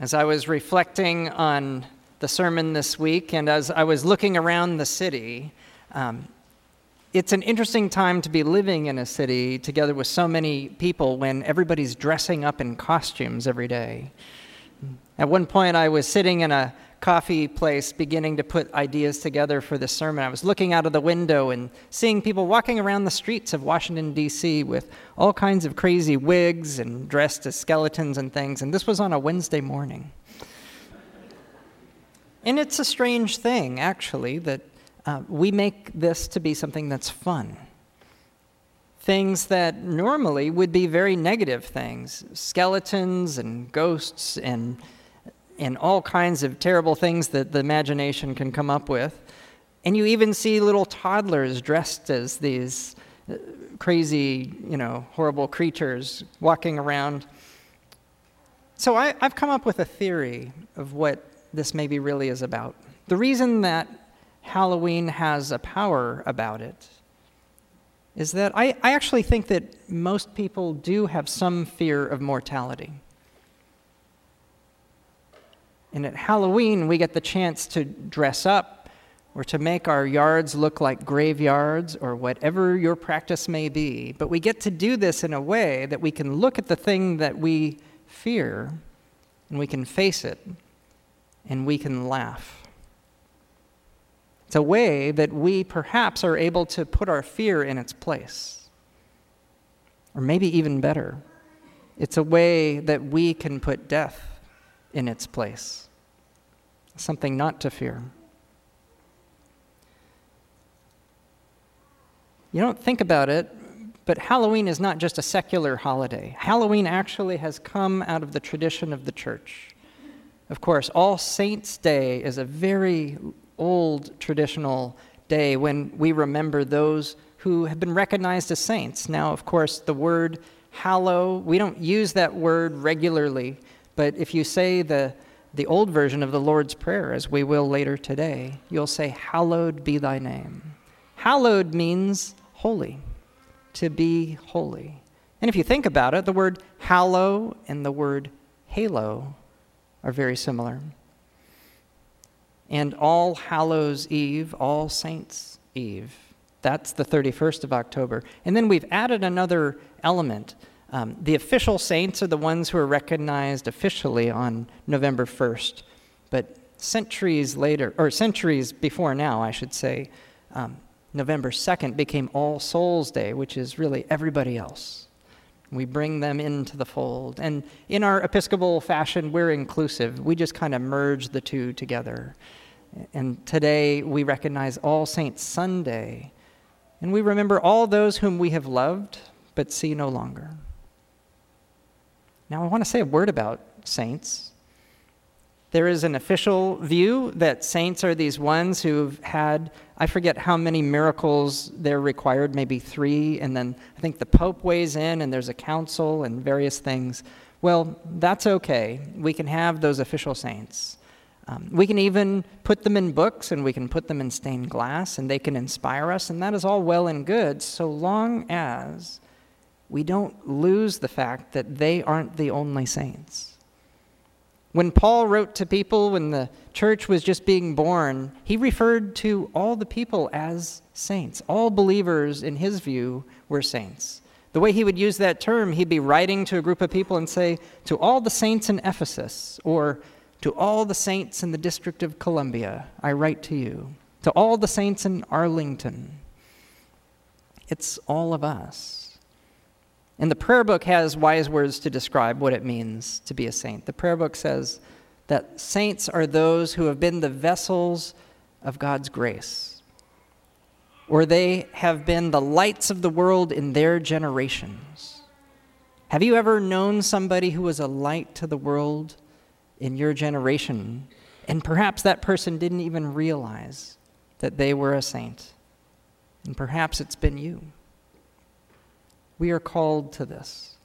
As I was reflecting on the sermon this week and as I was looking around the city, um, it's an interesting time to be living in a city together with so many people when everybody's dressing up in costumes every day. At one point, I was sitting in a coffee place beginning to put ideas together for the sermon. I was looking out of the window and seeing people walking around the streets of Washington, D.C. with all kinds of crazy wigs and dressed as skeletons and things. And this was on a Wednesday morning. And it's a strange thing, actually, that uh, we make this to be something that's fun. Things that normally would be very negative things skeletons and ghosts and and all kinds of terrible things that the imagination can come up with. And you even see little toddlers dressed as these uh, crazy, you know, horrible creatures walking around. So I, have come up with a theory of what this maybe really is about. The reason that Halloween has a power about it is that I, I actually think that most people do have some fear of mortality. And at Halloween, we get the chance to dress up or to make our yards look like graveyards or whatever your practice may be. But we get to do this in a way that we can look at the thing that we fear and we can face it and we can laugh. It's a way that we perhaps are able to put our fear in its place. Or maybe even better, it's a way that we can put death in its place, something not to fear. You don't think about it, but Halloween is not just a secular holiday. Halloween actually has come out of the tradition of the church. Of course, All Saints' Day is a very old traditional day when we remember those who have been recognized as saints. Now, of course, the word hallow, we don't use that word regularly but if you say the, the old version of the Lord's Prayer, as we will later today, you'll say, Hallowed be thy name. Hallowed means holy, to be holy. And if you think about it, the word hallow and the word halo are very similar. And All Hallows Eve, All Saints Eve, that's the 31st of October. And then we've added another element um, the official saints are the ones who are recognized officially on November 1st, but centuries later, or centuries before now, I should say, um, November 2nd became All Souls Day, which is really everybody else. We bring them into the fold. And in our Episcopal fashion, we're inclusive. We just kind of merge the two together. And today we recognize All Saints Sunday. And we remember all those whom we have loved but see no longer. Now, I want to say a word about saints. There is an official view that saints are these ones who've had, I forget how many miracles they're required, maybe three, and then I think the Pope weighs in and there's a council and various things. Well, that's okay. We can have those official saints. Um, we can even put them in books and we can put them in stained glass and they can inspire us, and that is all well and good so long as we don't lose the fact that they aren't the only saints. When Paul wrote to people when the church was just being born, he referred to all the people as saints. All believers, in his view, were saints. The way he would use that term, he'd be writing to a group of people and say, To all the saints in Ephesus, or to all the saints in the District of Columbia, I write to you. To all the saints in Arlington. It's all of us. And the prayer book has wise words to describe what it means to be a saint. The prayer book says that saints are those who have been the vessels of God's grace, or they have been the lights of the world in their generations. Have you ever known somebody who was a light to the world in your generation, and perhaps that person didn't even realize that they were a saint? And perhaps it's been you. We are called to this.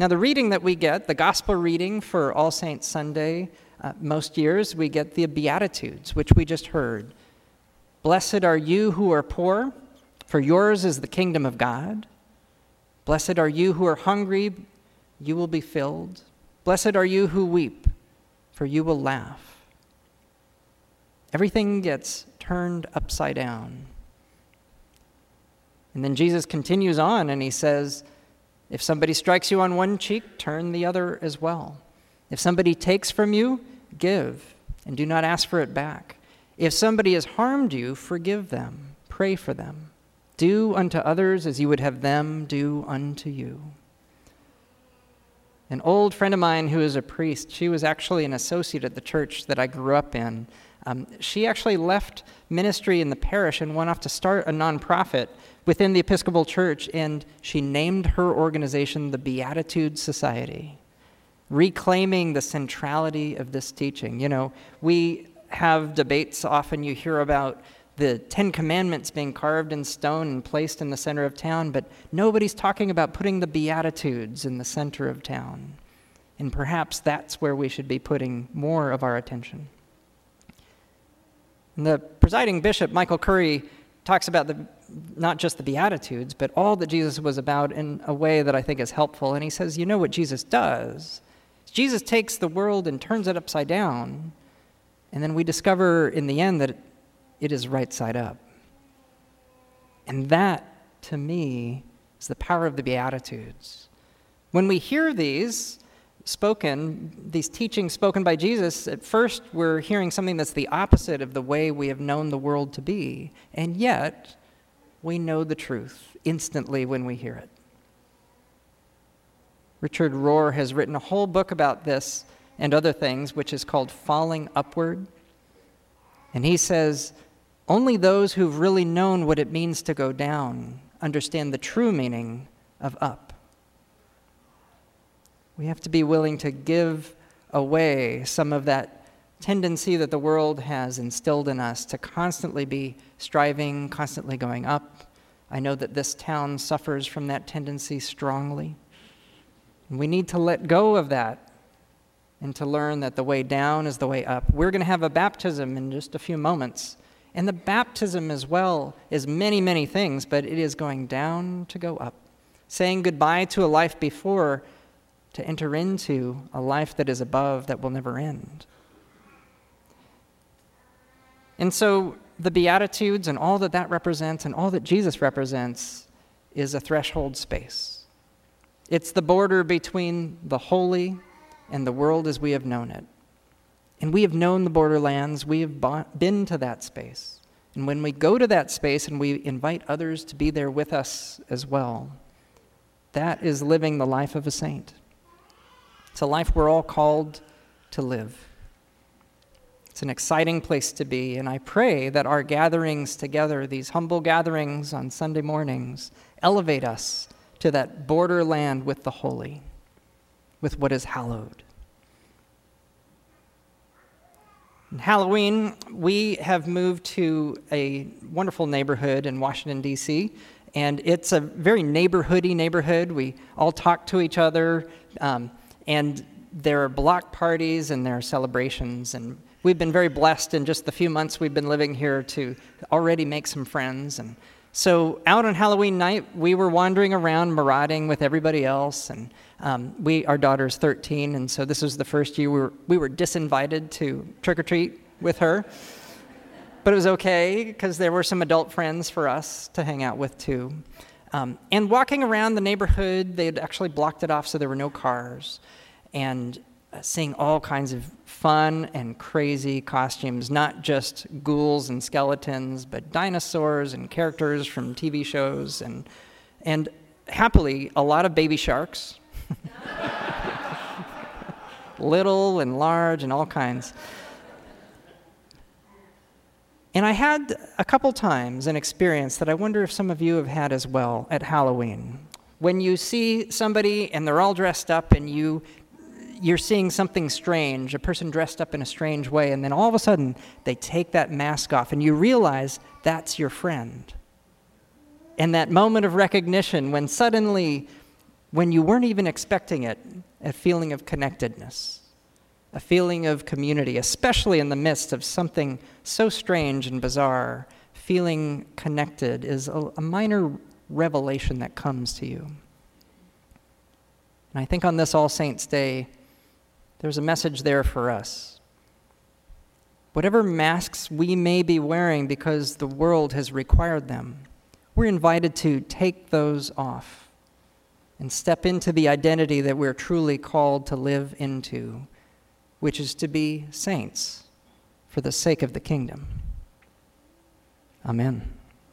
Now, the reading that we get, the gospel reading for All Saints Sunday, uh, most years we get the Beatitudes, which we just heard. Blessed are you who are poor, for yours is the kingdom of God. Blessed are you who are hungry, you will be filled. Blessed are you who weep, for you will laugh. Everything gets turned upside down. And then Jesus continues on and he says, If somebody strikes you on one cheek, turn the other as well. If somebody takes from you, give, and do not ask for it back. If somebody has harmed you, forgive them, pray for them. Do unto others as you would have them do unto you. An old friend of mine who is a priest, she was actually an associate at the church that I grew up in. Um, she actually left ministry in the parish and went off to start a nonprofit within the Episcopal Church, and she named her organization the Beatitude Society, reclaiming the centrality of this teaching. You know, we have debates often, you hear about the Ten Commandments being carved in stone and placed in the center of town, but nobody's talking about putting the Beatitudes in the center of town. And perhaps that's where we should be putting more of our attention. And the presiding bishop, Michael Curry, talks about the, not just the Beatitudes, but all that Jesus was about in a way that I think is helpful. And he says, You know what Jesus does? Jesus takes the world and turns it upside down. And then we discover in the end that it is right side up. And that, to me, is the power of the Beatitudes. When we hear these, spoken, these teachings spoken by Jesus, at first we're hearing something that's the opposite of the way we have known the world to be. And yet, we know the truth instantly when we hear it. Richard Rohr has written a whole book about this and other things, which is called Falling Upward. And he says, only those who've really known what it means to go down understand the true meaning of up. We have to be willing to give away some of that tendency that the world has instilled in us to constantly be striving, constantly going up. I know that this town suffers from that tendency strongly. We need to let go of that and to learn that the way down is the way up. We're going to have a baptism in just a few moments. And the baptism as well is many, many things, but it is going down to go up. Saying goodbye to a life before to enter into a life that is above, that will never end. And so the Beatitudes and all that that represents and all that Jesus represents is a threshold space. It's the border between the holy and the world as we have known it. And we have known the borderlands, we have been to that space. And when we go to that space and we invite others to be there with us as well, that is living the life of a saint. It's a life we're all called to live. It's an exciting place to be, and I pray that our gatherings together, these humble gatherings on Sunday mornings, elevate us to that borderland with the holy, with what is hallowed. In Halloween, we have moved to a wonderful neighborhood in Washington, D.C., and it's a very neighborhoody neighborhood. We all talk to each other. Um, and there are block parties and there are celebrations. And we've been very blessed in just the few months we've been living here to already make some friends. And so, out on Halloween night, we were wandering around, marauding with everybody else. And um, we, our daughter's 13, and so this was the first year we were, we were disinvited to trick or treat with her. But it was okay because there were some adult friends for us to hang out with too. Um, and walking around the neighborhood, they had actually blocked it off so there were no cars and uh, seeing all kinds of fun and crazy costumes, not just ghouls and skeletons, but dinosaurs and characters from TV shows, and, and happily, a lot of baby sharks. Little and large and all kinds. And I had a couple times an experience that I wonder if some of you have had as well at Halloween. When you see somebody and they're all dressed up and you you're seeing something strange, a person dressed up in a strange way, and then all of a sudden they take that mask off and you realize that's your friend. And that moment of recognition when suddenly, when you weren't even expecting it, a feeling of connectedness, a feeling of community, especially in the midst of something so strange and bizarre, feeling connected is a, a minor revelation that comes to you. And I think on this All Saints' Day, There's a message there for us. Whatever masks we may be wearing because the world has required them, we're invited to take those off and step into the identity that we're truly called to live into, which is to be saints for the sake of the kingdom. Amen.